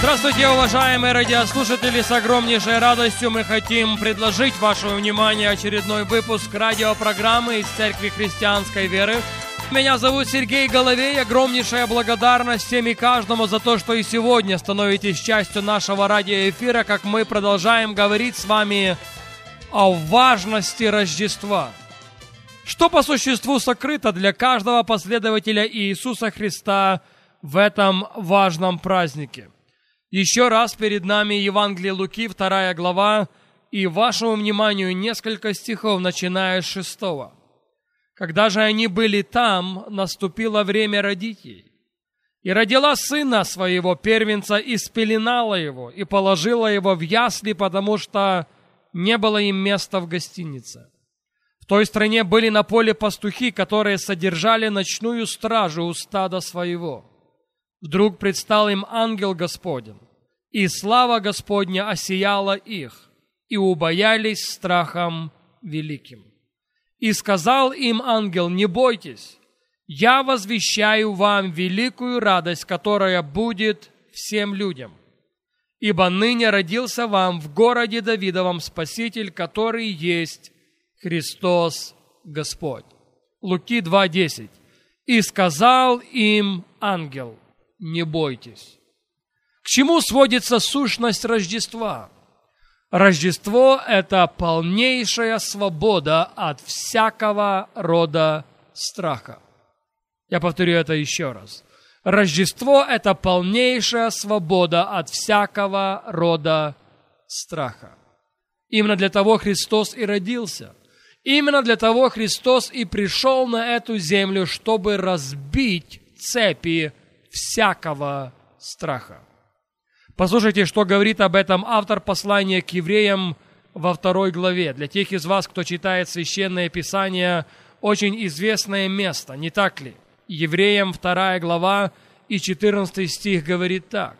Здравствуйте, уважаемые радиослушатели! С огромнейшей радостью мы хотим предложить вашему вниманию очередной выпуск радиопрограммы из Церкви Христианской Веры. Меня зовут Сергей Головей. Огромнейшая благодарность всем и каждому за то, что и сегодня становитесь частью нашего радиоэфира, как мы продолжаем говорить с вами о важности Рождества. Что по существу сокрыто для каждого последователя Иисуса Христа в этом важном празднике – еще раз перед нами Евангелие Луки, вторая глава, и вашему вниманию несколько стихов, начиная с шестого. Когда же они были там, наступило время родить ей. И родила сына своего первенца, и спеленала его, и положила его в ясли, потому что не было им места в гостинице. В той стране были на поле пастухи, которые содержали ночную стражу у стада своего. Вдруг предстал им ангел Господень, и слава Господня осияла их, и убоялись страхом великим. И сказал им ангел, не бойтесь, я возвещаю вам великую радость, которая будет всем людям. Ибо ныне родился вам в городе Давидовом Спаситель, который есть Христос Господь. Луки 2.10. И сказал им ангел, не бойтесь. К чему сводится сущность Рождества? Рождество – это полнейшая свобода от всякого рода страха. Я повторю это еще раз. Рождество – это полнейшая свобода от всякого рода страха. Именно для того Христос и родился. Именно для того Христос и пришел на эту землю, чтобы разбить цепи всякого страха. Послушайте, что говорит об этом автор послания к евреям во второй главе. Для тех из вас, кто читает Священное Писание, очень известное место, не так ли? Евреям вторая глава и 14 стих говорит так.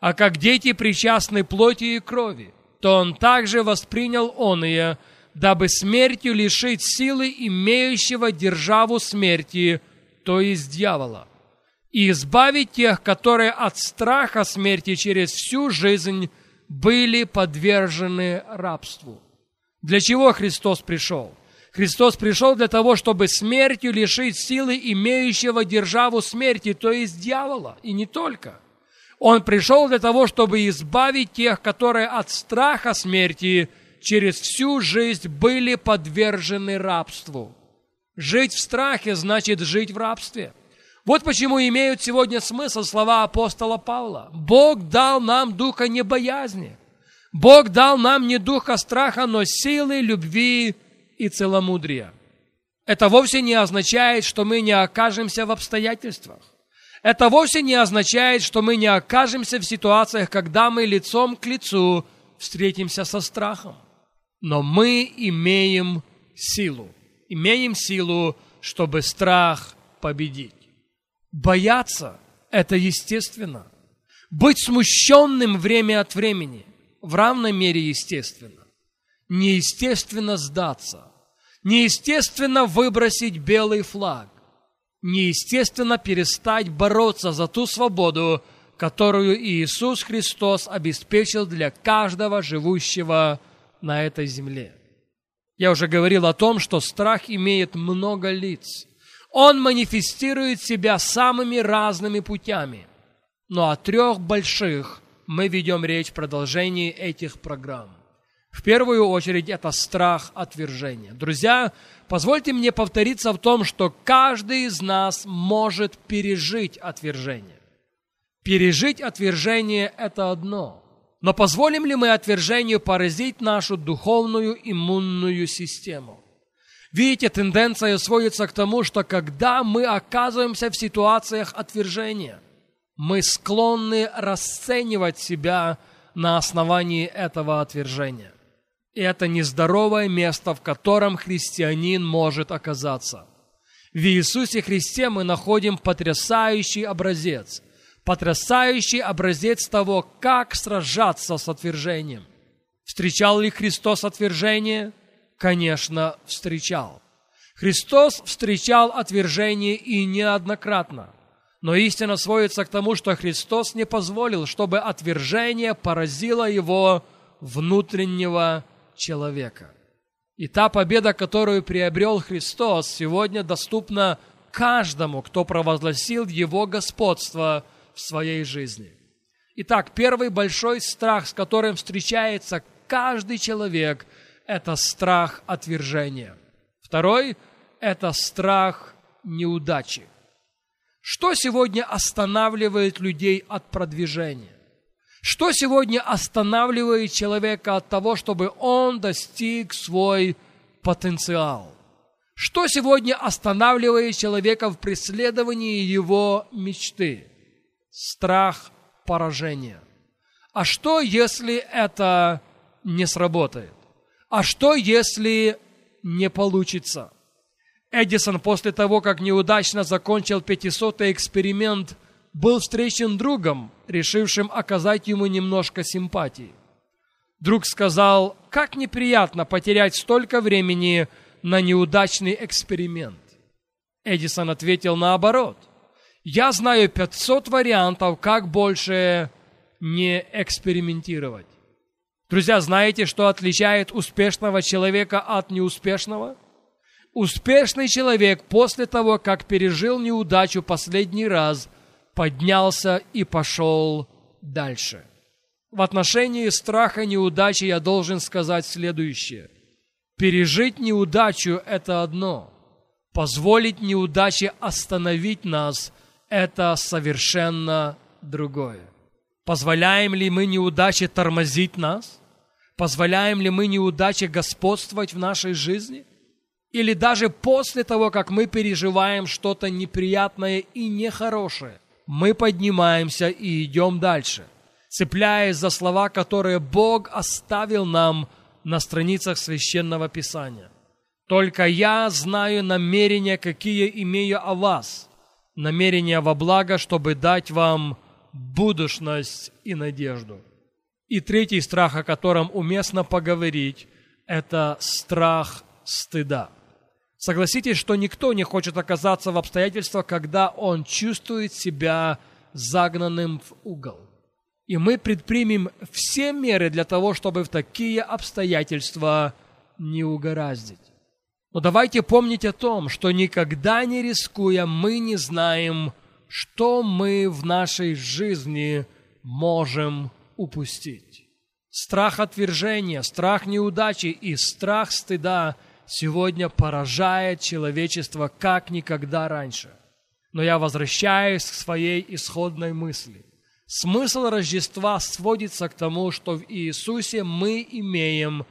«А как дети причастны плоти и крови, то он также воспринял он ее, дабы смертью лишить силы имеющего державу смерти, то есть дьявола, и избавить тех, которые от страха смерти через всю жизнь были подвержены рабству. Для чего Христос пришел? Христос пришел для того, чтобы смертью лишить силы имеющего державу смерти, то есть дьявола, и не только. Он пришел для того, чтобы избавить тех, которые от страха смерти через всю жизнь были подвержены рабству. Жить в страхе значит жить в рабстве – вот почему имеют сегодня смысл слова апостола Павла. Бог дал нам духа не боязни. Бог дал нам не духа страха, но силы, любви и целомудрия. Это вовсе не означает, что мы не окажемся в обстоятельствах. Это вовсе не означает, что мы не окажемся в ситуациях, когда мы лицом к лицу встретимся со страхом. Но мы имеем силу. Имеем силу, чтобы страх победить. Бояться – это естественно. Быть смущенным время от времени – в равной мере естественно. Неестественно сдаться. Неестественно выбросить белый флаг. Неестественно перестать бороться за ту свободу, которую Иисус Христос обеспечил для каждого живущего на этой земле. Я уже говорил о том, что страх имеет много лиц – он манифестирует себя самыми разными путями. Но о трех больших мы ведем речь в продолжении этих программ. В первую очередь это страх отвержения. Друзья, позвольте мне повториться в том, что каждый из нас может пережить отвержение. Пережить отвержение – это одно. Но позволим ли мы отвержению поразить нашу духовную иммунную систему? Видите, тенденция сводится к тому, что когда мы оказываемся в ситуациях отвержения, мы склонны расценивать себя на основании этого отвержения. И это нездоровое место, в котором христианин может оказаться. В Иисусе Христе мы находим потрясающий образец. Потрясающий образец того, как сражаться с отвержением. Встречал ли Христос отвержение? Конечно, встречал. Христос встречал отвержение и неоднократно. Но истина сводится к тому, что Христос не позволил, чтобы отвержение поразило его внутреннего человека. И та победа, которую приобрел Христос, сегодня доступна каждому, кто провозгласил Его господство в своей жизни. Итак, первый большой страх, с которым встречается каждый человек, это страх отвержения. Второй – это страх неудачи. Что сегодня останавливает людей от продвижения? Что сегодня останавливает человека от того, чтобы он достиг свой потенциал? Что сегодня останавливает человека в преследовании его мечты? Страх поражения. А что, если это не сработает? А что, если не получится? Эдисон после того, как неудачно закончил 500-й эксперимент, был встречен другом, решившим оказать ему немножко симпатии. Друг сказал, как неприятно потерять столько времени на неудачный эксперимент. Эдисон ответил наоборот. Я знаю 500 вариантов, как больше не экспериментировать. Друзья, знаете, что отличает успешного человека от неуспешного? Успешный человек после того, как пережил неудачу последний раз, поднялся и пошел дальше. В отношении страха неудачи я должен сказать следующее. Пережить неудачу – это одно. Позволить неудаче остановить нас – это совершенно другое. Позволяем ли мы неудаче тормозить нас? Позволяем ли мы неудаче господствовать в нашей жизни – или даже после того, как мы переживаем что-то неприятное и нехорошее, мы поднимаемся и идем дальше, цепляясь за слова, которые Бог оставил нам на страницах Священного Писания. Только я знаю намерения, какие имею о вас, намерения во благо, чтобы дать вам будущность и надежду. И третий страх, о котором уместно поговорить, это страх стыда. Согласитесь, что никто не хочет оказаться в обстоятельствах, когда он чувствует себя загнанным в угол. И мы предпримем все меры для того, чтобы в такие обстоятельства не угораздить. Но давайте помнить о том, что никогда не рискуя, мы не знаем, что мы в нашей жизни можем упустить. Страх отвержения, страх неудачи и страх стыда – сегодня поражает человечество как никогда раньше. Но я возвращаюсь к своей исходной мысли. Смысл Рождества сводится к тому, что в Иисусе мы имеем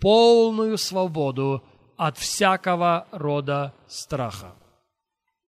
полную свободу от всякого рода страха.